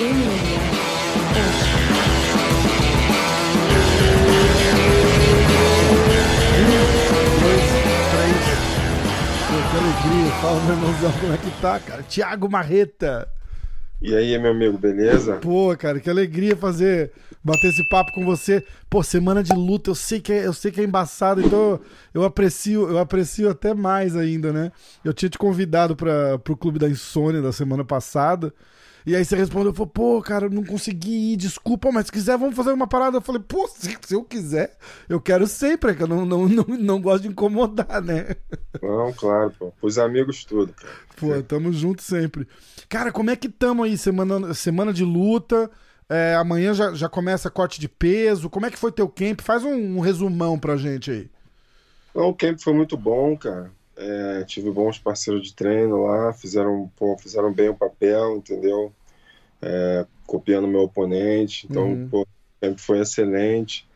que alegria. Fala, meu irmãozão, como é que tá, cara? Tiago Marreta. E aí, meu amigo, beleza? Pô, cara, que alegria fazer bater esse papo com você. Pô, semana de luta, eu sei que é, eu sei que é embaçado, então eu aprecio, eu aprecio até mais ainda, né? Eu tinha te convidado para pro Clube da Insônia da semana passada. E aí você respondeu, falou, pô, cara, não consegui ir, desculpa, mas se quiser, vamos fazer uma parada. Eu falei, pô, se, se eu quiser, eu quero sempre, que eu não, não, não, não gosto de incomodar, né? Não, claro, pô. Os amigos tudo, cara. Pô, tamo junto sempre. Cara, como é que tamo aí? Semana, semana de luta. É, amanhã já, já começa corte de peso. Como é que foi teu camp? Faz um, um resumão pra gente aí. Não, o camp foi muito bom, cara. É, tive bons parceiros de treino lá, fizeram, pô, fizeram bem o papel, entendeu? É, copiando meu oponente, então uhum. pô, tempo foi excelente.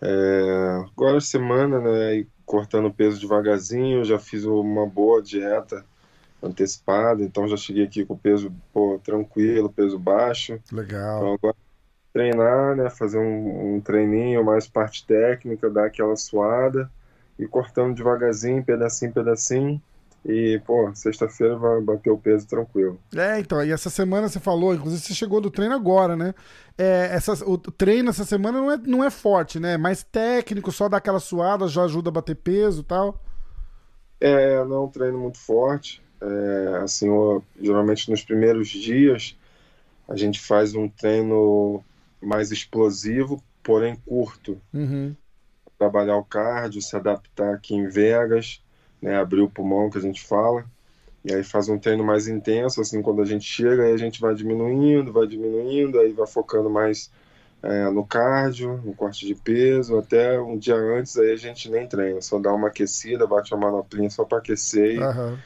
É, agora semana, né, cortando peso devagarzinho, já fiz uma boa dieta antecipada, então já cheguei aqui com o peso pô, tranquilo, peso baixo. Legal. Então agora treinar, né, fazer um, um treininho mais parte técnica, dar aquela suada e cortando devagarzinho, pedacinho, pedacinho. E, pô, sexta-feira vai bater o peso tranquilo. É, então, e essa semana você falou, inclusive você chegou do treino agora, né? É, essa, o treino essa semana não é, não é forte, né? É mais técnico, só dar aquela suada já ajuda a bater peso e tal. É, não é um treino muito forte. É, assim, eu, geralmente nos primeiros dias a gente faz um treino mais explosivo, porém curto. Uhum trabalhar o cardio, se adaptar aqui em Vegas, né, abrir o pulmão que a gente fala, e aí faz um treino mais intenso, assim, quando a gente chega, aí a gente vai diminuindo, vai diminuindo, aí vai focando mais é, no cardio, no corte de peso, até um dia antes aí a gente nem treina, só dá uma aquecida, bate uma manoplinha só para aquecer e, uhum.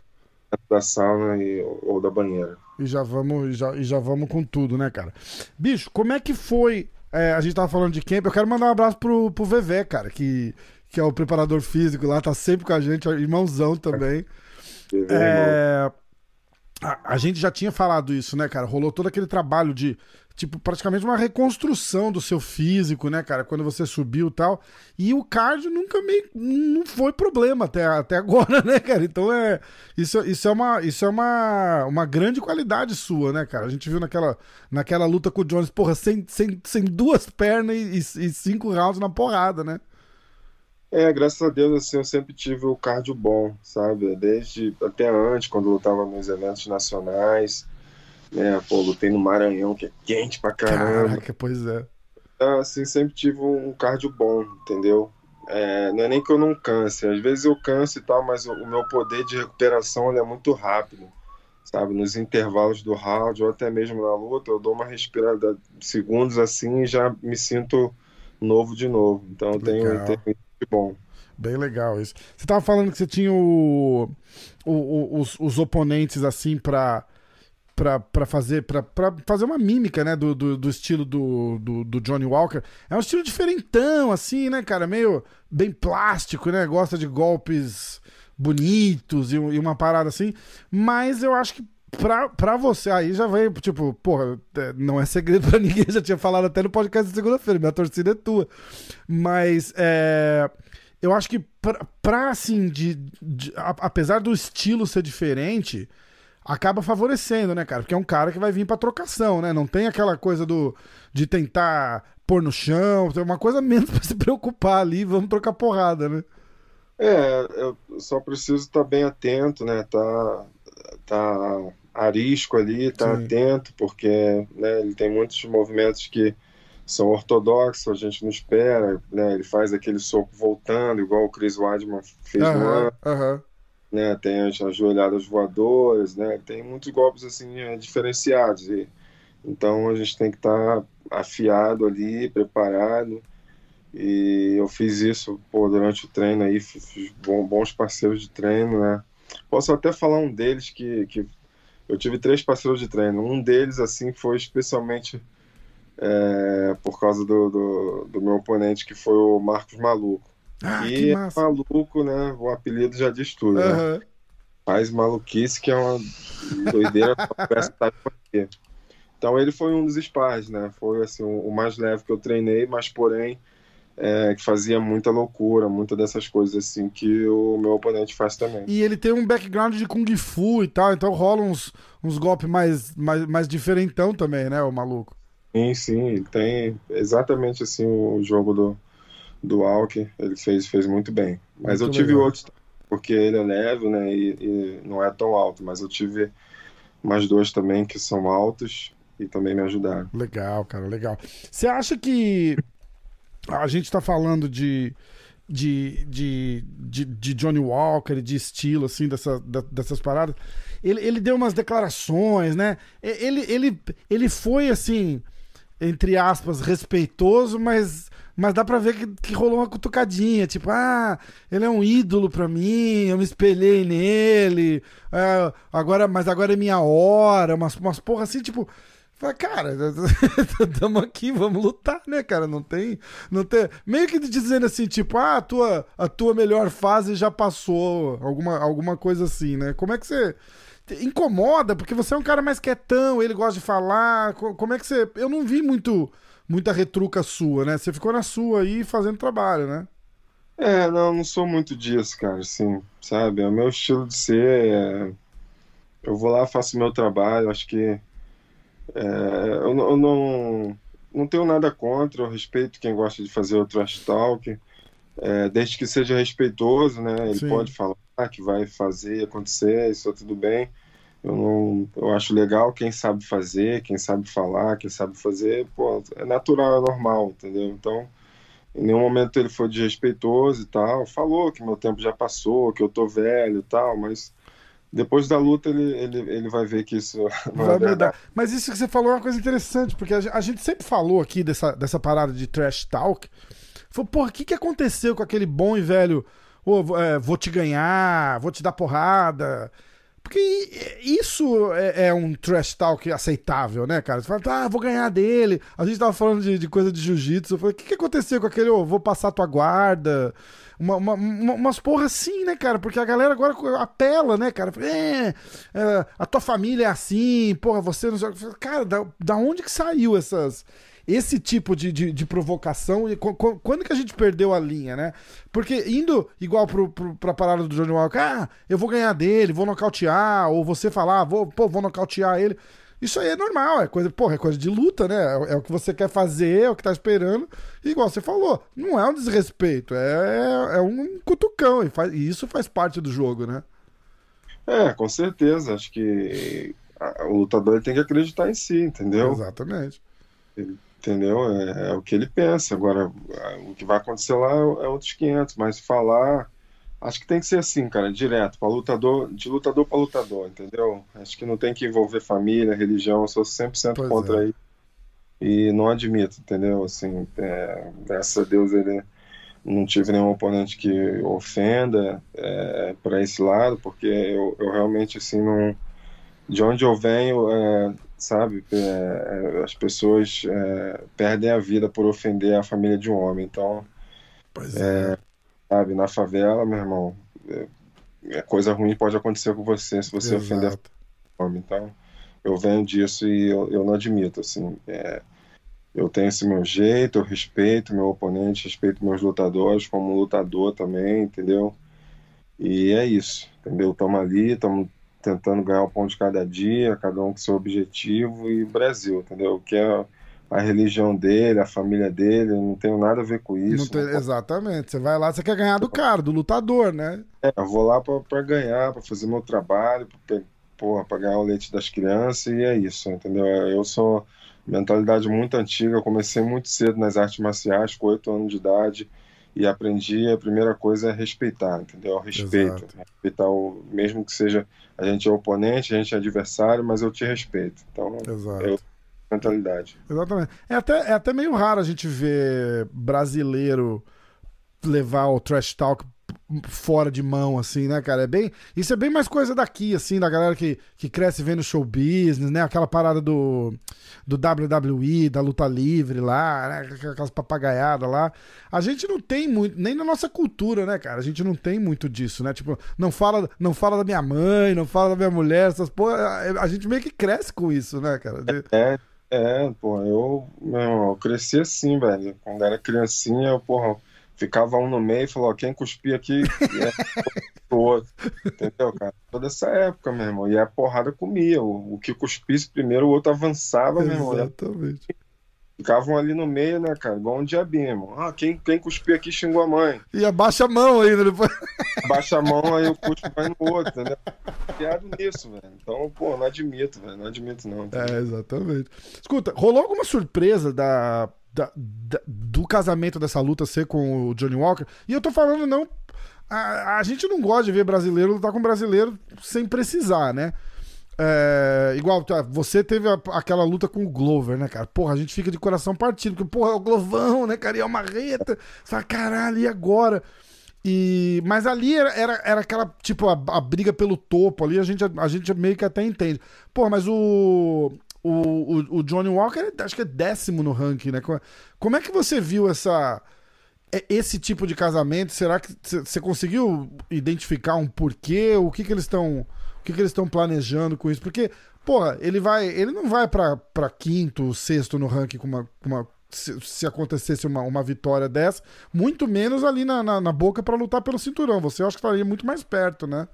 da sauna e, ou da banheira. E já vamos, já, e já vamos com tudo, né, cara? Bicho, como é que foi é, a gente tava falando de camp, eu quero mandar um abraço pro, pro VV, cara, que, que é o preparador físico lá, tá sempre com a gente, irmãozão também. É, a, a, gente já tinha falado isso, né, cara? Rolou todo aquele trabalho de tipo, praticamente uma reconstrução do seu físico, né, cara, quando você subiu e tal. E o cardio nunca meio não foi problema até, até agora, né, cara? Então é isso, isso é uma isso é uma, uma grande qualidade sua, né, cara? A gente viu naquela naquela luta com o Jones, porra, sem, sem, sem duas pernas e, e, cinco rounds na porrada, né? É, graças a Deus, assim, eu sempre tive o cardio bom, sabe? Desde até antes, quando eu lutava nos eventos nacionais, né? Pô, lutei no Maranhão, que é quente pra caramba. Caraca, pois é. Então, assim, sempre tive um cardio bom, entendeu? É, não é nem que eu não canse, às vezes eu canso e tal, mas o, meu poder de recuperação é muito rápido, sabe? Nos intervalos do round ou até mesmo na luta, eu dou uma respirada segundos assim e já me sinto novo de novo. Então eu tenho, tenho isso bom. Bem legal isso. Você tava falando que você tinha o, o, o os, os oponentes assim para para fazer para fazer uma mímica, né, do, do, do estilo do, do, do, Johnny Walker. É um estilo diferentão, assim, né, cara? Meio bem plástico, né? Gosta de golpes bonitos e, e uma parada assim. Mas eu acho que pra, pra você, aí já vem, tipo, porra, é, não é segredo pra ninguém, já tinha falado até no podcast de segunda-feira, minha torcida é tua. Mas é, eu acho que pra, pra assim, de, de a, apesar do estilo ser diferente acaba favorecendo, né, cara? Porque é um cara que vai vir pra trocação, né? Não tem aquela coisa do de tentar pôr no chão, tem uma coisa menos pra se preocupar ali, vamos trocar porrada, né? É, eu só preciso estar bem atento, né? Tá, tá arisco ali, tá Sim. atento, porque né, ele tem muitos movimentos que são ortodoxos, a gente não espera, né? Ele faz aquele soco voltando, igual o Chris Weidman fez uhum, no ano. Uhum né? Tem as ajoelhadas voadoras, né? Tem muitos golpes assim é, diferenciados e então a gente tem que estar tá afiado ali, preparado. E eu fiz isso pô, durante o treino aí, fiz bons parceiros de treino, né? Posso até falar um deles que, que eu tive três parceiros de treino. Um deles assim foi especialmente é, por causa do, do, do, meu oponente que foi o Marcos Maluco. Ah, e é maluco, né? O apelido já diz tudo, uhum. né? Faz maluquice que é uma doideira pra Então ele foi um dos spars, né? Foi assim o mais leve que eu treinei, mas porém é, que fazia muita loucura, muita dessas coisas assim que o meu oponente faz também. E ele tem um background de Kung Fu e tal, então rola uns, uns golpes mais, mais, mais diferentão também, né, o maluco? Sim, sim, tem exatamente assim o jogo do, do Alck, ele fez, fez muito bem. Mas muito eu tive legal. outros, porque ele é leve, né, e, e não é tão alto, mas eu tive mais dois também que são altos e também me ajudaram. Legal, cara, legal. Você acha que a gente está falando de, de, de, de, de, Johnny Walker, de estilo, assim, dessa, dessas paradas. Ele, ele deu umas declarações, né? Ele, ele, ele foi, assim, entre aspas, respeitoso, mas, mas dá pra ver que, que rolou uma cutucadinha. Tipo, ah, ele é um ídolo pra mim, eu me espelhei nele, é, agora, mas agora é minha hora, umas, umas porra assim, tipo Fala, cara, estamos aqui, vamos lutar, né, cara? Não tem, não tem. Meio que dizendo assim, tipo, ah, a tua, a tua melhor fase já passou, alguma, alguma coisa assim, né? Como é que você incomoda? Porque você é um cara mais quietão, ele gosta de falar. Como é que você? Eu não vi muito, muita retruca sua, né? Você ficou na sua aí fazendo trabalho, né? É, não, não sou muito disso, cara, assim, sabe? É o meu estilo de ser. É... Eu vou lá, faço meu trabalho, acho que é, eu, eu, não, não tenho nada contra, eu respeito quem gosta de fazer o trash talk, é, desde que seja respeitoso, né? Ele Sim. pode falar que vai fazer acontecer, isso é tudo bem. Eu, não, eu acho legal quem sabe fazer, quem sabe falar, quem sabe fazer, pô, é natural, é normal, entendeu? Então, em nenhum momento ele foi desrespeitoso e tal. Falou que meu tempo já passou, que eu tô velho e tal, mas depois da luta ele, ele, ele vai ver que isso vai é mudar. Mas isso que você falou é uma coisa interessante, porque a gente sempre falou aqui dessa, dessa parada de trash talk. Falou, porra, o que, que aconteceu com aquele bom e velho? Oh, é, vou te ganhar, vou te dar porrada. Porque isso é, é, um trash talk aceitável, né, cara? Você fala, tá, vou ganhar dele. A gente tava falando de, de coisa de jiu-jitsu. Eu falei, o que, que aconteceu com aquele, oh, vou passar tua guarda? Uma, uma, uma, umas porra assim, né, cara? Porque a galera agora apela, né, cara? É, é, a tua família é assim, porra, você não Cara, da, da onde que saiu essas esse tipo de, de, de, provocação e quando que a gente perdeu a linha, né? Porque indo igual pro, pro, pra parada do Johnny Walker, ah, eu vou ganhar dele, vou nocautear, ou você falar, vou, pô, vou nocautear ele. Isso aí é normal, é coisa, porra, é coisa de luta, né? É, é, o que você quer fazer, é o que tá esperando. E igual você falou, não é um desrespeito, é, é um cutucão. E, faz, e isso faz parte do jogo, né? É, com certeza. Acho que o lutador tem que acreditar em si, entendeu? Exatamente. Entendeu? É, é, o que ele pensa. Agora, o que vai acontecer lá é, é outros 500, mas falar Acho que tem que ser assim, cara, direto, para lutador, de lutador para lutador, entendeu? Acho que não tem que envolver família, religião, eu sou 100% pois contra é. aí. E não admito, entendeu? Assim, é, graças a Deus ele não tive nenhum oponente que ofenda é, para esse lado, porque eu, eu, realmente, assim, não. De onde eu venho, é, sabe, é, é, as pessoas é, perdem a vida por ofender a família de um homem, então. Pois é Sabe, na favela, meu irmão, é, é, coisa ruim pode acontecer com você se você Exato. ofender a fome. Então, eu venho disso e eu, eu não admito, assim. É, eu tenho esse meu jeito, eu respeito meu oponente, respeito meus lutadores como lutador também, entendeu? E é isso, entendeu? Estamos ali, estamos tentando ganhar o um pão de cada dia, cada um com seu objetivo e Brasil, entendeu? Que é a religião dele, a família dele, não tenho nada a ver com isso. Tem, exatamente. Você vai lá, você quer ganhar do cara, do lutador, né? É, eu vou lá para ganhar, para fazer meu trabalho, para ganhar o leite das crianças e é isso, entendeu? Eu sou mentalidade muito antiga, eu comecei muito cedo nas artes marciais, com oito anos de idade, e aprendi, a primeira coisa é respeitar, entendeu? Respeito. Exato. Respeitar o, mesmo que seja, a gente é oponente, a gente é adversário, mas eu te respeito. Então, Exato. eu mentalidade. Exatamente. É até, é até meio raro a gente ver brasileiro levar o trash talk fora de mão, assim, né, cara? É bem. Isso é bem mais coisa daqui, assim, da galera que, que cresce vendo show business, né? Aquela parada do, do WWE, da luta livre lá, né? Aquelas papagaiadas lá. A gente não tem muito, nem na nossa cultura, né, cara? A gente não tem muito disso, né? Tipo, não fala, não fala da minha mãe, não fala da minha mulher, essas porra. A gente meio que cresce com isso, né, cara? É, É, pô, eu, meu eu cresci assim, velho. Quando era criancinha, eu, porra, ficava um no meio e falou, quem cuspir aqui é o outro. Entendeu, cara? Toda essa época, meu irmão. E a porrada comia. O, o que cuspisse primeiro, o outro avançava, meu irmão. Exatamente. Ficavam ali no meio, né, cara? Igual um diabinho, irmão. Ah, quem, quem cuspir aqui xingou a mãe. E abaixa a mão ainda depois. Baixa a mão, aí o cuspo vai no outro, entendeu? Criado nisso, velho. Então, pô, não admito, velho. Não admito, não. É, exatamente. Escuta, rolou alguma surpresa da, da, da- do casamento dessa luta ser com o Johnny Walker? E eu tô falando não. A, a gente não gosta de ver brasileiro lutar com brasileiro sem precisar, né? É, igual, tá, você teve a- aquela luta com o Glover, né, cara? Porra, a gente fica de coração partido, porque, porra, é o Glovão, né, cara? E é uma reta. Você fala, caralho, e agora? E, mas ali era, era, era aquela, tipo, a, a briga pelo topo ali, a gente, a gente meio que até entende. Pô, mas o, o, o, o Johnny Walker, acho que é décimo no ranking, né? Co- Como é que você viu essa, é- esse tipo de casamento? Será que você conseguiu identificar um porquê? O que que eles estão, o que que eles estão planejando com isso? Porque, porra, ele vai, ele não vai pra quinto, sexto no ranking com uma, com uma se, se acontecesse uma, uma vitória dessa, muito menos ali na, na, na boca pra lutar pelo cinturão. Você acho que estaria muito mais perto, né?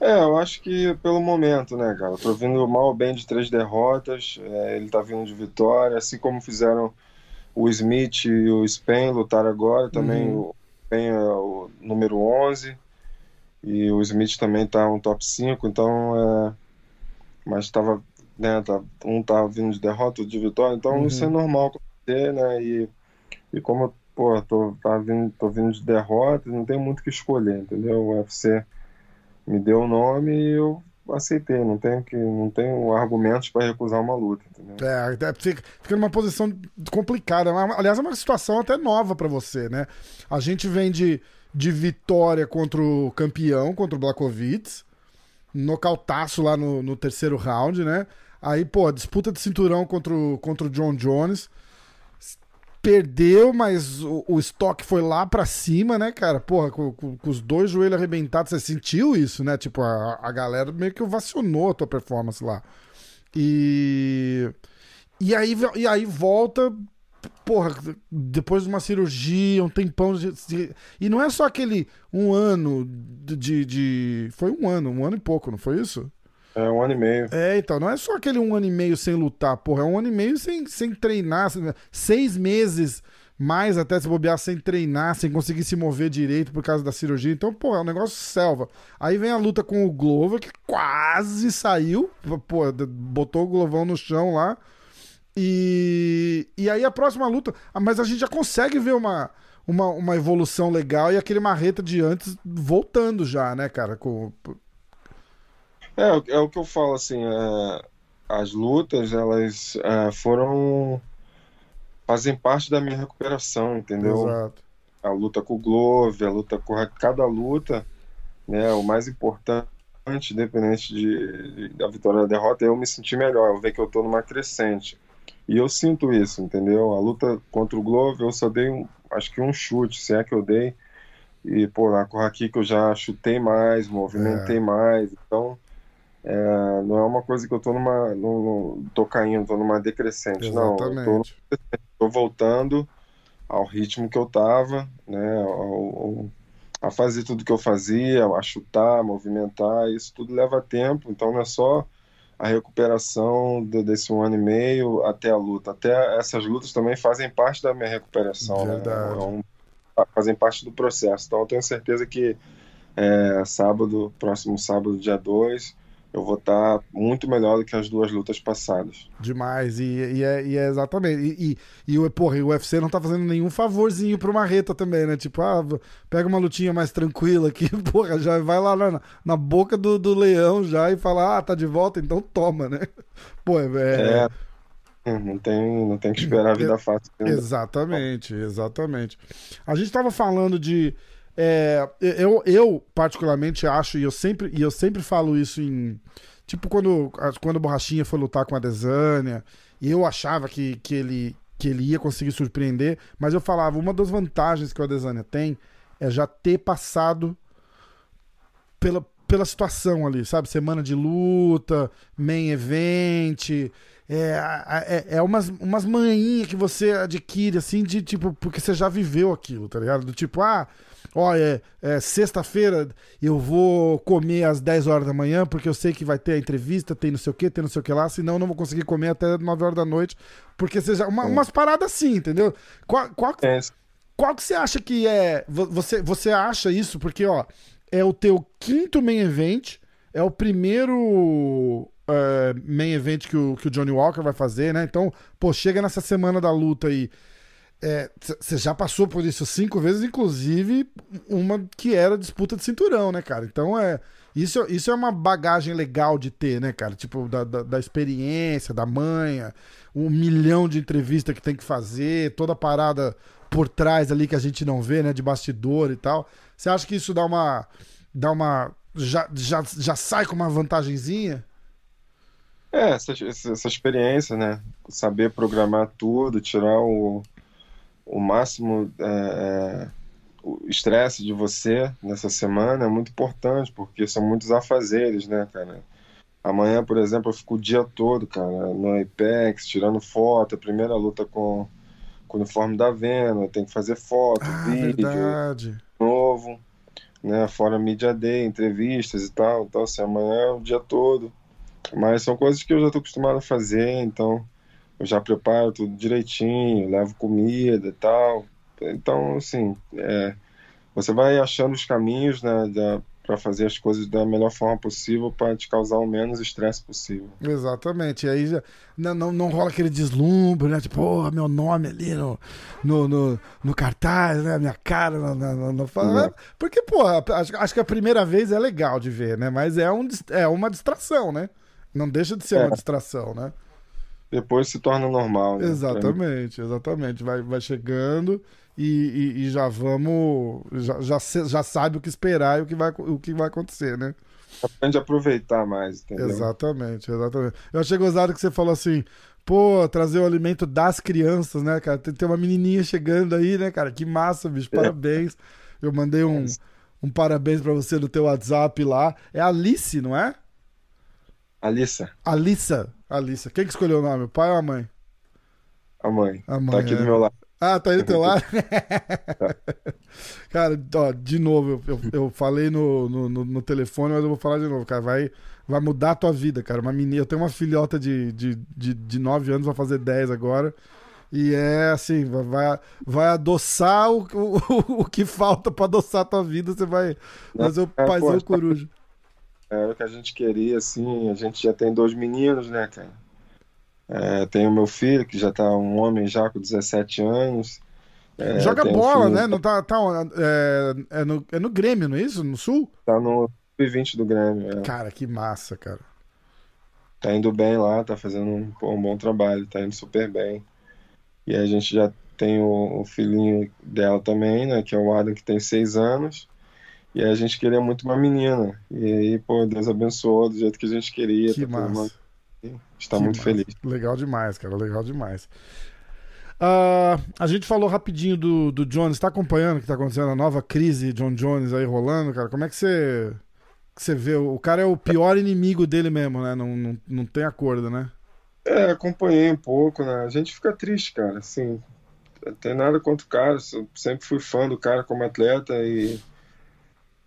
É, eu acho que pelo momento, né, cara? Eu tô vindo mal ou bem de três derrotas, é, ele tá vindo de vitória, assim como fizeram o Smith e o Spain lutaram agora, também Uhum. o Spain é o número 11 e o Smith também tá um top 5, então é... Mas tava, né, tá, um tava vindo de derrota, outro de vitória, então Uhum. isso é normal acontecer, né, e, e como, pô, tô, tá vindo, tô vindo de derrota, não tem muito o que escolher, entendeu? O UFC me deu o nome e eu aceitei. Não tenho que, não tenho argumentos para recusar uma luta, entendeu? É, até fica, fica numa posição complicada. Aliás, é uma situação até nova pra você, né? A gente vem de, de vitória contra o campeão, contra o Blakovic, nocautaço lá no, no terceiro round, né? Aí, pô, disputa de cinturão contra o, contra o John Jones. Perdeu, mas o, o estoque foi lá pra cima, né, cara? Porra, com, com- com os dois joelhos arrebentados, você sentiu isso, né? Tipo, a, a galera meio que ovacionou a tua performance lá. E. E aí, e aí volta. Porra, depois de uma cirurgia, um tempão. de- de- e não é só aquele um ano de- de- Foi um ano, um ano e pouco, não foi isso? É um ano e meio. É, então, não é só aquele um ano e meio sem lutar, porra, é um ano e meio sem, sem treinar, seis meses mais até se bobear sem treinar, sem conseguir se mover direito por causa da cirurgia. Então, pô, é um negócio selva. Aí vem a luta com o Glover, que quase saiu, pô, botou o Glovão no chão lá. E, e aí a próxima luta, ah, mas a gente já consegue ver uma, uma, uma evolução legal e aquele marreta de antes voltando já, né, cara? Com, É, é o que eu falo, assim, é, as lutas, elas é, foram, fazem parte da minha recuperação, entendeu? Exato. A luta com o Glover, a luta com cada luta, né, o mais importante, independente de, de- da vitória ou da derrota, é eu me sentir melhor, eu ver que eu tô numa crescente. E eu sinto isso, entendeu? A luta contra o Glover, eu só dei, um, acho que um chute, se é que eu dei, e, pô, o Haki que eu já chutei mais, movimentei mais, então... É, não é uma coisa que eu tô numa. Não- tô caindo, tô numa decrescente. Não, eu tô, Exatamente. tô voltando ao ritmo que eu tava, né? ao- ao- a fazer tudo que eu fazia, a chutar, a movimentar, isso tudo leva tempo, então não é só a recuperação de- desse um ano e meio até a luta. Até essas lutas também fazem parte da minha recuperação, né? Verdade. É um- fazem parte do processo. Então eu tenho certeza que é, sábado, próximo sábado, dia 2, eu vou estar muito melhor do que as duas lutas passadas. Demais, e, e é, e é exatamente. E, e, e o, porra, e o UFC não tá fazendo nenhum favorzinho pro Marreta também, né? Tipo, ah, pega uma lutinha mais tranquila aqui, porra, já vai lá na, na boca do, do leão já e fala, ah, tá de volta, então toma, né? Pô, é. é- É, não tem, não tem que esperar a vida fácil. Exatamente, exatamente. A gente estava falando de. É, eu, eu, particularmente, acho, e eu sempre, e eu sempre falo isso em. Tipo, quando, quando a Borrachinha foi lutar com a Desânia, e eu achava que, que, ele, que ele ia conseguir surpreender, mas eu falava, uma das vantagens que o Adesanya tem é já ter passado pela, pela situação ali, sabe? Semana de luta, main event. é, é, é umas, umas manhinhas que você adquire, assim, de tipo, porque você já viveu aquilo, tá ligado? Do tipo, ah, ó, é, é sexta-feira eu vou comer às 10 horas da manhã, porque eu sei que vai ter a entrevista, tem não sei o que, tem não sei o que lá, senão eu não vou conseguir comer até 9 horas da noite, porque seja uma, umas paradas assim, entendeu? Qual, qual, É, qual que você acha que é. vo- Você, você acha isso? Porque, ó, é o teu quinto main event, é o primeiro é, main event que o, que o Johnny Walker vai fazer, né? Então, pô, chega nessa semana da luta aí. Você já passou por isso cinco vezes, inclusive uma que era disputa de cinturão, né, cara? Então é. Isso, isso é uma bagagem legal de ter, né, cara? Tipo, da, da, da experiência, da manha, um milhão de entrevistas que tem que fazer, toda a parada por trás ali que a gente não vê, né? De bastidor e tal. Você acha que isso dá uma. dá uma. já, já, já sai com uma vantagenzinha? É, essa essa experiência, né? Saber programar tudo, tirar o, o máximo é, é, o estresse de você nessa semana é muito importante, porque são muitos afazeres, né, cara? Amanhã, por exemplo, eu fico o dia todo, cara, no Apex, tirando foto, a primeira luta com, com o uniforme da Vena, tem que fazer foto, Ah, vídeo, verdade. novo, né? Fora Media Day, entrevistas e tal. Então, assim, amanhã é o dia todo. Mas são coisas que eu já estou acostumado a fazer, então eu já preparo tudo direitinho, levo comida e tal. Então, assim, é, você vai achando os caminhos, né, para fazer as coisas da melhor forma possível para te causar o menos estresse possível. Exatamente. E aí já não, não, não rola aquele deslumbre, né? Tipo, porra, meu nome ali no, no, no, no cartaz, né? Minha cara no, no, no- Uhum. Porque, porra, acho, acho que a primeira vez é legal de ver, né? Mas é, um, é uma distração, né? Não deixa de ser É. uma distração, né? Depois se torna normal, né? Exatamente, exatamente. Vai, vai chegando e, e- e já vamos. Já, já, já sabe o que esperar e o que vai, o que vai acontecer, né? Aprende a aproveitar mais, entendeu? Exatamente, exatamente. Eu achei gozado que você falou assim, pô, trazer o alimento das crianças, né, cara? Tem, tem uma menininha chegando aí, né, cara? Que massa, bicho, parabéns. Eu mandei um, um parabéns pra você no teu WhatsApp lá. É Alice, não é? Alissa, Alissa. Alissa. Quem que escolheu o nome, o pai ou a mãe? a mãe, A mãe, tá aqui é. do meu lado. Ah, tá aí do teu lado? cara, ó, de novo, eu, eu, eu falei no, no, no- telefone, mas eu vou falar de novo, cara. Vai, vai mudar a tua vida, cara. Uma menina, eu tenho uma filhota de, de, de, de 9 anos, vai fazer 10 agora. E é assim, vai- vai, adoçar o, o, o que falta pra adoçar a tua vida. Você vai fazer o É, paizão coruja. Era o que a gente queria, assim. A gente já tem dois meninos, né, cara? É, tem o meu filho, que já tá um homem já com 17 anos. É, Joga um bola, filho né? Não tá, tá, é, é, no, é no Grêmio, não é isso? No Sul? Tá no sub-20 do Grêmio. é. Cara, que massa, cara. Tá indo bem lá, tá fazendo um, um bom trabalho, tá indo super bem. E a gente já tem o, o filhinho dela também, né? Que é o Adam, que tem seis anos. E a gente queria muito uma menina. E aí, pô, Deus abençoou do jeito que a gente queria. Que tá massa. está muito massa. feliz. Legal demais, cara. Legal demais. Ah, a gente falou rapidinho do, do Jones. Tá acompanhando o que tá acontecendo? A nova crise John Jones aí rolando, cara. Como é que você, que você vê? O cara é o pior inimigo dele mesmo, né? Não, não, não tem acordo, né? É, acompanhei um pouco, né? A gente fica triste, cara. Assim, não tem nada contra o cara. eu Sempre fui fã do cara como atleta e,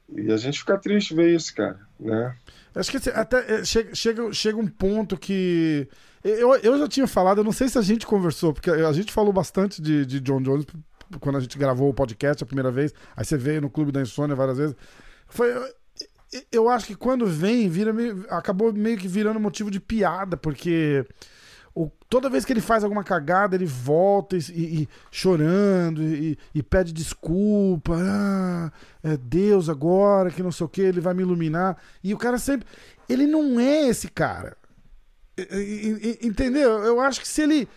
e a gente fica triste ver isso, cara, né? Acho que até é, chega, chega, chega um ponto que. Eu, eu já tinha falado, eu não sei se a gente conversou, porque a gente falou bastante de, de John Jones quando a gente gravou o podcast a primeira vez. Aí você veio no Clube da Insônia várias vezes. Foi. eu- acho que quando vem, vira meio- acabou meio que virando motivo de piada, porque toda vez que ele faz alguma cagada, ele volta e, e- e chorando e, e pede desculpa. Ah, é Deus agora, que não sei o que, ele vai me iluminar. E o cara sempre. Ele não é esse cara. Entendeu? Eu acho que se ele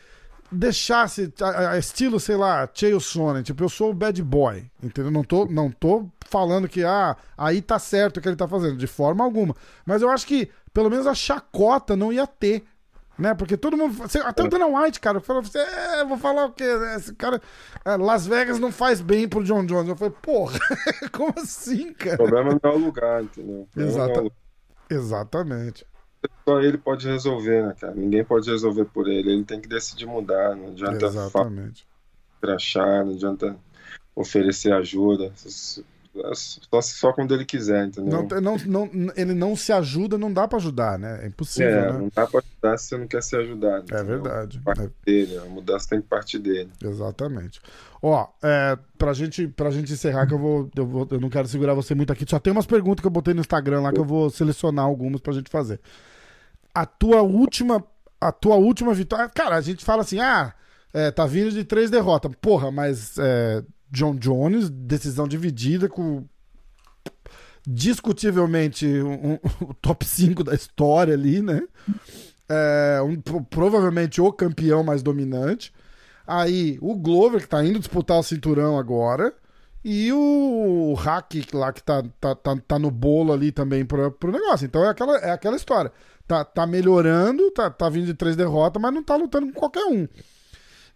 deixasse a, a estilo, sei lá, Chael Sonnen, tipo, eu sou o bad boy, entendeu? Não tô, não tô falando que, ah, aí tá certo o que ele tá fazendo, de forma alguma. Mas eu acho que, pelo menos a chacota não ia ter, né? Porque todo mundo, até o Dana White, cara, falou assim, é, vou falar o quê? Esse cara, é, Las Vegas não faz bem pro John Jones. Eu falei, porra, como assim, O cara? problema não é o lugar, entendeu? O é o Exata- lugar. Exatamente. só ele pode resolver, né, cara? Ninguém pode resolver por ele. Ele tem que decidir mudar. Não adianta Exatamente. crachar, não adianta oferecer ajuda. Só, só quando ele quiser, entendeu? Não, não, não, ele não se ajuda, não dá para ajudar, né? É impossível. É, né? não dá pra ajudar se você não quer ser ajudado. É verdade. Parte É. dele, a mudança tem que partir dele. Exatamente. Ó, é, pra, gente, pra gente encerrar, que eu vou, eu vou. Eu não quero segurar você muito aqui. Só tem umas perguntas que eu botei no Instagram lá que eu vou selecionar algumas pra gente fazer. A tua última. A tua última vitória. Cara, a gente fala assim, ah, é, tá vindo de três derrotas. Porra, mas é, John Jones, decisão dividida com. Discutivelmente um- um- o top 5 da história ali, né? É, um- pro- provavelmente o campeão mais dominante. Aí o Glover, que tá indo disputar o cinturão agora. E o Hack lá que tá, tá, tá, tá no bolo ali também pro, pro negócio. Então é aquela, é aquela história. Tá, tá melhorando, tá, tá vindo de três derrotas, mas não tá lutando com qualquer um.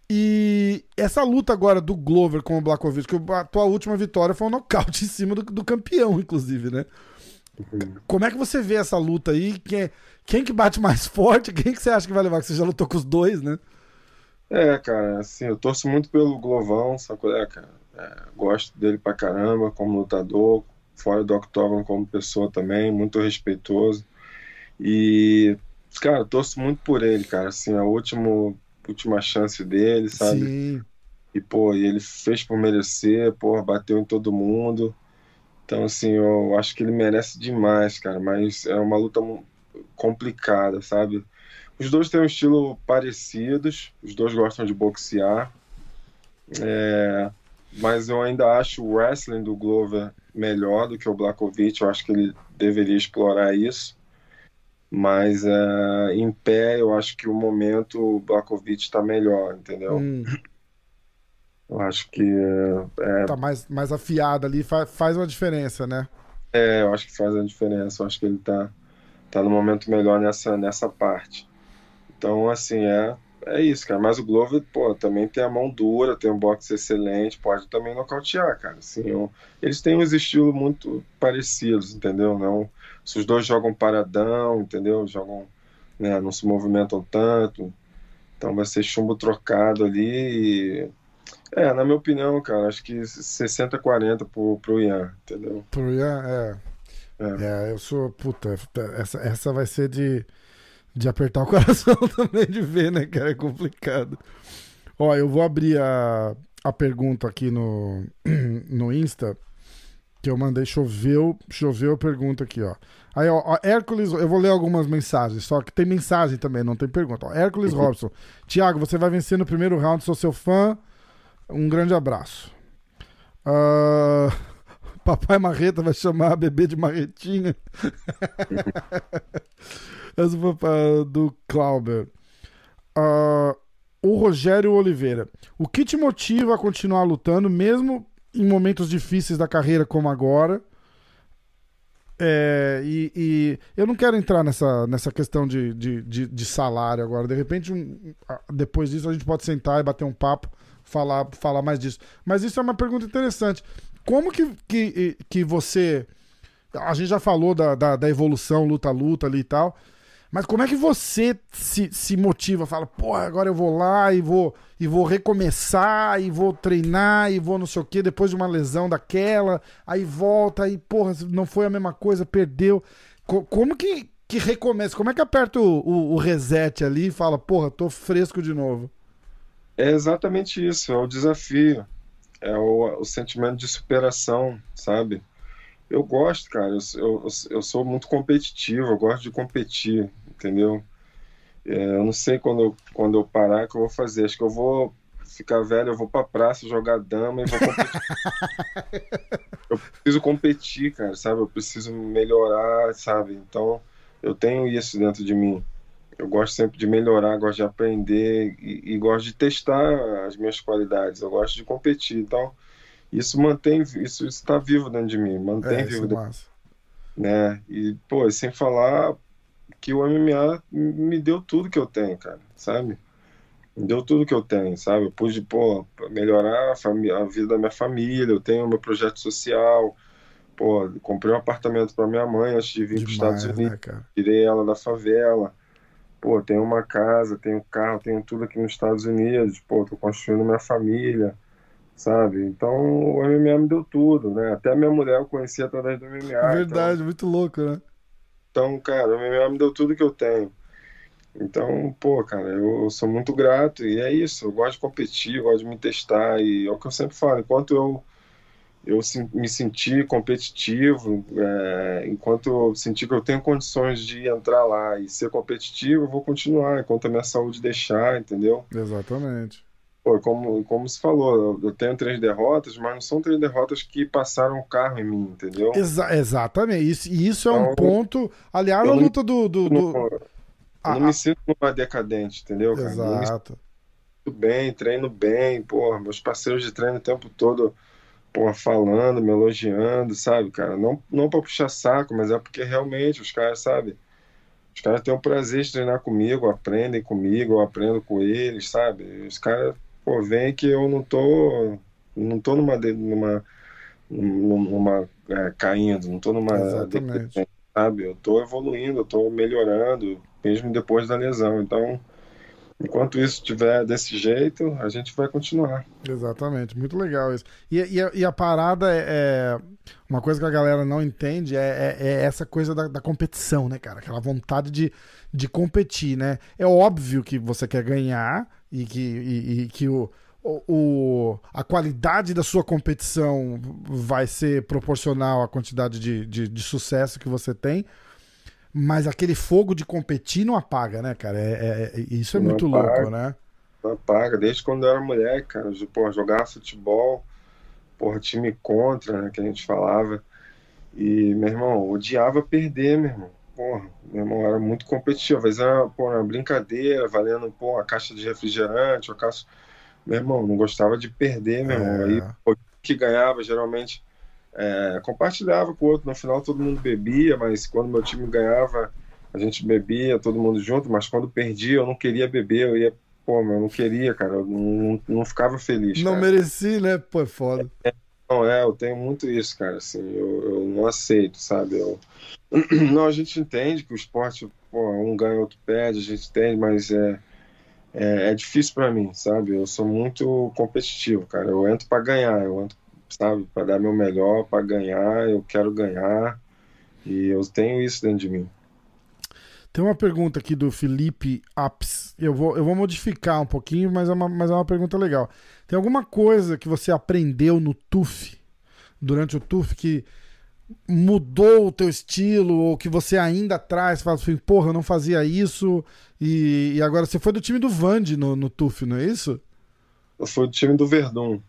E essa luta agora do Glover com o Blackovic, que a tua última vitória foi um nocaute em cima do, do campeão, inclusive, né? Como é que você vê essa luta aí? Quem, quem que bate mais forte? Quem que você acha que vai levar? Que você já lutou com os dois, né? É, cara, assim, eu torço muito pelo Glovão, sacou? É, cara, é, gosto dele pra caramba como lutador, fora do octógono como pessoa também, muito respeitoso. E, cara, torço muito por ele, cara, assim, a último, última chance dele, sabe? Sim. E, pô, ele fez por merecer, porra, bateu em todo mundo. Então, assim, eu acho que ele merece demais, cara, mas é uma luta complicada, sabe? Os dois têm um estilo parecidos, os dois gostam de boxear, é, mas eu ainda acho o wrestling do Glover melhor do que o Blackovic, eu acho que ele deveria explorar isso. Mas é, em pé, eu acho que o momento o Blackovic está melhor, entendeu? Hum, Eu acho que é, tá mais, mais afiado ali, fa- faz uma diferença, né? É, eu acho que faz a diferença. Eu acho que ele tá, tá no momento melhor nessa, nessa parte. Então, assim, é, é isso, cara. Mas o Glover, pô, também tem a mão dura, tem um boxe excelente, pode também nocautear, cara. Assim, eu- eles têm uns estilos muito parecidos, entendeu? Não, se os dois jogam paradão, entendeu? Jogam, né, não se movimentam tanto. Então vai ser chumbo trocado ali e... É, na minha opinião, cara, acho que 60-40 pro, pro Ian, entendeu? Pro Ian, é. É. É, eu sou. Puta, essa, essa vai ser de, de apertar o coração também de ver, né, cara? É complicado. Ó, eu vou abrir a, a pergunta aqui no, no Insta. Que eu mandei choveu, choveu a pergunta aqui, ó. Aí, ó, ó, Hércules, eu vou ler algumas mensagens, só que tem mensagem também, não tem pergunta. Ó, Hércules Robson. Tiago, você vai vencer no primeiro round, sou seu fã. Um grande abraço. Ah, Papai Marreta vai chamar a bebê de Marretinha. Essa foi do Clauber. Ah, o Rogério Oliveira. O que te motiva a continuar lutando, mesmo em momentos difíceis da carreira como agora? É, e, e eu não quero entrar nessa, nessa questão de, de, de, de salário agora. De repente, um- depois disso, a gente pode sentar e bater um papo, falar, falar mais disso. Mas isso é uma pergunta interessante. Como que, que, que você. A gente já falou da, da, da evolução, luta-luta ali e tal. Mas como é que você se, se motiva? Fala, pô, agora eu vou lá e vou, e vou recomeçar, e vou treinar, e vou não sei o quê, depois de uma lesão daquela, aí volta, aí, porra, não foi a mesma coisa, perdeu. Co- como que, que recomeça? Como é que aperta o, o, o reset ali e fala, porra, tô fresco de novo? É exatamente isso, é o desafio, é o, o sentimento de superação, sabe? Eu gosto, cara, eu, eu, eu sou muito competitivo, eu gosto de competir, entendeu? É, eu não sei quando eu, quando eu parar que eu vou fazer, acho que eu vou ficar velho, eu vou pra praça jogar dama e vou competir. eu preciso competir, cara, sabe? Eu preciso melhorar, sabe? Então, eu tenho isso dentro de mim. Eu gosto sempre de melhorar, gosto de aprender e, e gosto de testar as minhas qualidades. Eu gosto de competir. Então, isso mantém, isso está vivo dentro de mim, mantém É, vivo, isso é dentro, massa. né? E pô, sem falar que o MMA me deu tudo que eu tenho, cara, sabe? Me deu tudo que eu tenho, sabe? Eu pude, pô, melhorar a, a vida da minha família, eu tenho meu projeto social, Pô, comprei um apartamento para minha mãe antes de vir para os Estados Unidos. Né, Tirei ela da favela. Pô, tenho uma casa, tenho carro, tenho tudo aqui nos Estados Unidos. Pô, tô construindo minha família, sabe? Então o MMA me deu tudo, né? Até a minha mulher eu conheci através do MMA. Então Verdade, então... muito louco, né? Então, cara, o MMA me deu tudo que eu tenho. Então, pô, cara, eu sou muito grato e é isso. Eu gosto de competir, gosto de me testar e é o que eu sempre falo. Enquanto eu eu me senti competitivo, é, enquanto eu senti que eu tenho condições de entrar lá e ser competitivo, eu vou continuar, enquanto a minha saúde deixar, entendeu? Exatamente. Pô, como, como se falou, eu tenho três derrotas, mas não são três derrotas que passaram o carro em mim, entendeu? Exa exatamente. Isso, e isso então, é um então, ponto. Aliás, a luta do. do, do... Não, eu não me sinto numa decadente, entendeu? Cara? Exato. Muito bem, treino bem, pô, meus parceiros de treino o tempo todo pô, falando, me elogiando, sabe, cara? Não, não pra puxar saco, mas é porque realmente os caras, sabe? Os caras têm o prazer de treinar comigo, aprendem comigo, eu aprendo com eles, sabe? Os caras, pô, veem que eu não tô, não tô numa, numa, numa é, caindo, não tô numa, sabe? Eu tô evoluindo, eu tô melhorando, mesmo depois da lesão, então enquanto isso estiver desse jeito, a gente vai continuar. Exatamente, muito legal isso. E, e, a, e a, parada é, é, Uma coisa que a galera não entende é, é, é essa coisa da, da, competição, né, cara? Aquela vontade de, de competir, né? É óbvio que você quer ganhar e que, e, e que o, o, a qualidade da sua competição vai ser proporcional à quantidade de, de, de sucesso que você tem. Mas aquele fogo de competir não apaga, né, cara? É, é, é isso é não muito apaga, louco, né? Não apaga. Desde quando eu era mulher, cara, porra, jogava futebol, porra, time contra, né, que a gente falava. E, meu irmão, odiava perder, meu irmão. Porra, meu irmão era muito competitivo. Às vezes era porra, uma brincadeira, valendo porra, uma caixa de refrigerante, uma caixa. Meu irmão, não gostava de perder, meu irmão. É. Aí, pô, que ganhava, geralmente é, compartilhava com o outro. No final todo mundo bebia, mas quando meu time ganhava, a gente bebia, todo mundo junto. Mas quando perdia, eu não queria beber, eu ia. Pô, eu não queria, cara, eu não, não ficava feliz. Não cara. mereci, né? Pô, é foda. É, não, é, eu tenho muito isso, cara, assim, eu, eu não aceito, sabe? Eu... Não, a gente entende que o esporte, pô, um ganha, outro perde, a gente entende, mas é, é, é difícil para mim, sabe? Eu sou muito competitivo, cara, eu entro para ganhar, eu entro sabe? Para dar meu melhor, para ganhar, eu quero ganhar e eu tenho isso dentro de mim. Tem uma pergunta aqui do Felipe Apps. Eu vou, eu vou modificar um pouquinho, mas é, uma, mas é uma pergunta legal. Tem alguma coisa que você aprendeu no TUF, durante o TUF, que mudou o teu estilo, ou que você ainda traz, fala assim, porra, eu não fazia isso, e, e agora você foi do time do Vande no, no TUF, não é isso? Eu fui do time do Verdun.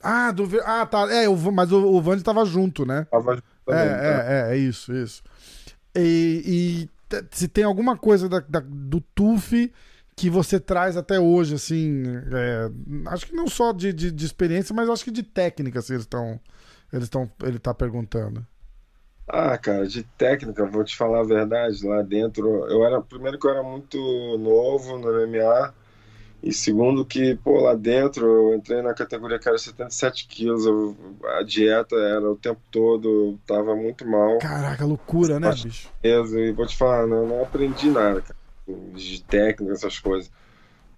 Ah, do, ah tá. É, o, mas o, o Vandy tava junto, né? Tava junto também, é, tá? é, é, é, isso, isso. E se tem alguma coisa da, da, do TUF que você traz até hoje, assim, é, acho que não só de, de, de, experiência, mas acho que de técnica, assim, eles estão. Eles estão. Ele tá perguntando. Ah, cara, de técnica, vou te falar a verdade, lá dentro, eu era, primeiro que eu era muito novo no MMA, e segundo que, pô, lá dentro eu entrei na categoria que era 77 quilos, eu, a dieta era o tempo todo, eu tava muito mal. Caraca, loucura, né, bicho? Peso, e vou te falar, não, não aprendi nada, cara, de técnica, essas coisas.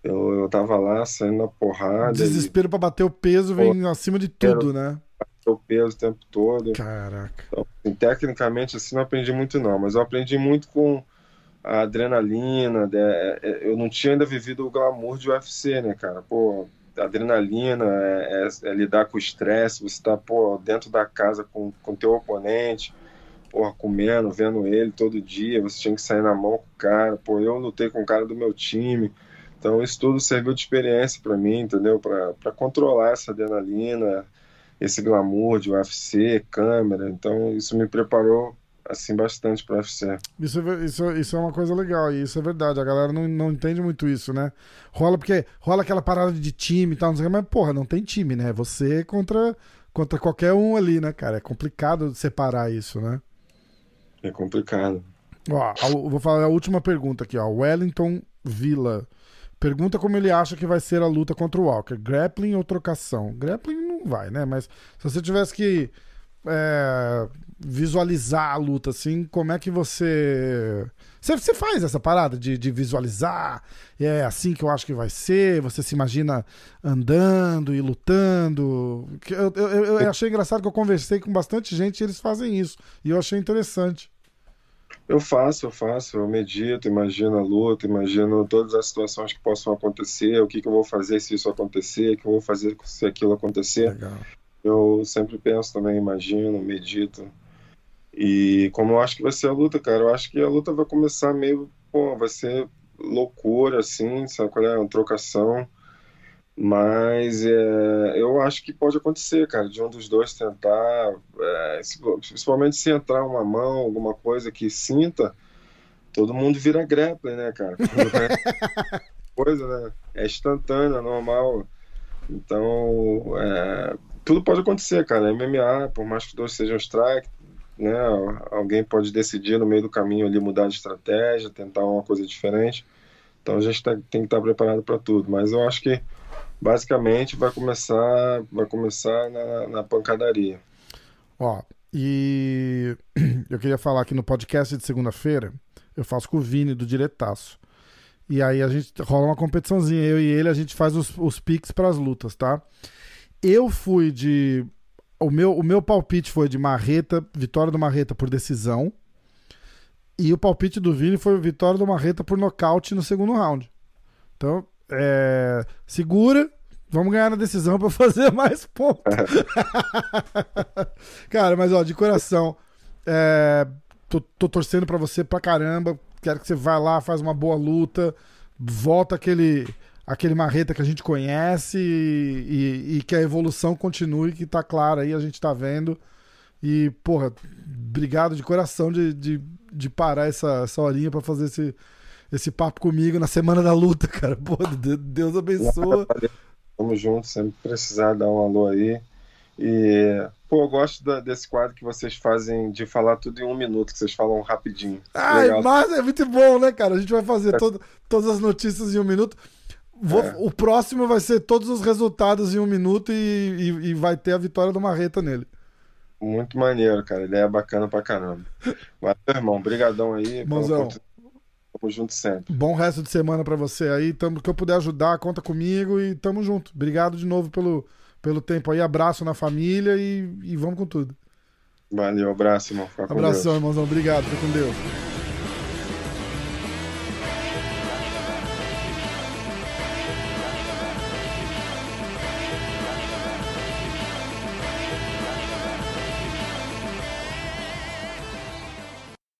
Eu, eu tava lá saindo na porrada. Desespero e... pra bater o peso vem pô, acima de tudo, né? Bater o peso o tempo todo. Caraca. Então, assim, tecnicamente, assim, não aprendi muito não, mas eu aprendi muito com a adrenalina, né? É, é, eu não tinha ainda vivido o glamour de UFC, né, cara? Pô, adrenalina é, é, é lidar com o estresse, você tá, pô, dentro da casa com, com teu oponente, porra, comendo, vendo ele todo dia, você tinha que sair na mão com o cara, pô, eu lutei com o cara do meu time, então isso tudo serviu de experiência para mim, entendeu? Para controlar essa adrenalina, esse glamour de UFC, câmera, então isso me preparou assim bastante para UFC. Isso, é isso, isso é uma coisa legal, e isso é verdade. A galera não, não entende muito isso, né? Rola porque rola aquela parada de time e tal, não sei, mas porra, não tem time, né? Você contra, contra qualquer um ali, né, cara? É complicado separar isso, né? É complicado. Ó, vou falar a última pergunta aqui, ó. Wellington Villa. Pergunta como ele acha que vai ser a luta contra o Walker. Grappling ou trocação? Grappling não vai, né? Mas se você tivesse que é, visualizar a luta, assim, como é que você. Você, você faz essa parada de, de, visualizar, é assim que eu acho que vai ser, você se imagina andando e lutando. Eu, eu, eu achei engraçado que eu conversei com bastante gente e eles fazem isso, e eu achei interessante. Eu faço, eu faço, eu medito, imagino a luta, imagino todas as situações que possam acontecer, o que, que eu vou fazer se isso acontecer, o que eu vou fazer se aquilo acontecer. Legal. Eu sempre penso também, imagino, medito. E como eu acho que vai ser a luta, cara, eu acho que a luta vai começar meio, pô, vai ser loucura, assim, sabe qual é? Uma trocação. Mas é, eu acho que pode acontecer, cara, de um dos dois tentar, é, principalmente se entrar uma mão, alguma coisa que sinta, todo mundo vira grappling, né, cara? coisa, né? É instantânea, normal. Então, é, tudo pode acontecer, cara. MMA, por mais que dois sejam strike, né? Alguém pode decidir no meio do caminho ali mudar de estratégia, tentar uma coisa diferente. Então a gente tá, tem que estar preparado para tudo. Mas eu acho que basicamente vai começar, vai começar na, na pancadaria. Ó, e eu queria falar aqui no podcast de segunda-feira, eu faço com o Vini do Diretaço. E aí a gente rola uma competiçãozinha, eu e ele, a gente faz os, os piques para as lutas, tá? Eu fui de o meu, o meu palpite foi de Marreta, vitória do Marreta por decisão. E o palpite do Vini foi vitória do Marreta por nocaute no segundo round. Então, é, segura, vamos ganhar na decisão para fazer mais pontos. Cara, mas ó, de coração, é, tô, tô torcendo para você pra caramba. Quero que você vá lá, faz uma boa luta, volta aquele aquele marreta que a gente conhece e, e, e, que a evolução continue, que tá clara aí, a gente tá vendo. E, porra, obrigado de coração de, de, de parar essa, essa horinha para fazer esse, esse papo comigo na semana da luta, cara. Pô, Deus abençoa. Tamo junto, sempre precisar dar um alô aí. E, pô, eu gosto da, desse quadro que vocês fazem de falar tudo em um minuto, que vocês falam rapidinho. Ai, mas é muito bom, né, cara? A gente vai fazer é. todo, todas as notícias em um minuto. Vou, é. O próximo vai ser todos os resultados em um minuto e, e, e, vai ter a vitória do Marreta nele. Muito maneiro, cara. Ele é bacana pra caramba. Mas, irmão, brigadão aí. Mãozão. Tamo junto sempre. Bom resto de semana para você aí. Tamo, que eu puder ajudar, conta comigo e tamo junto. Obrigado de novo pelo, pelo tempo aí. Abraço na família e, e vamos com tudo. Valeu, abraço, irmão. Fica Abração, irmãozão. Obrigado. Fica com Deus.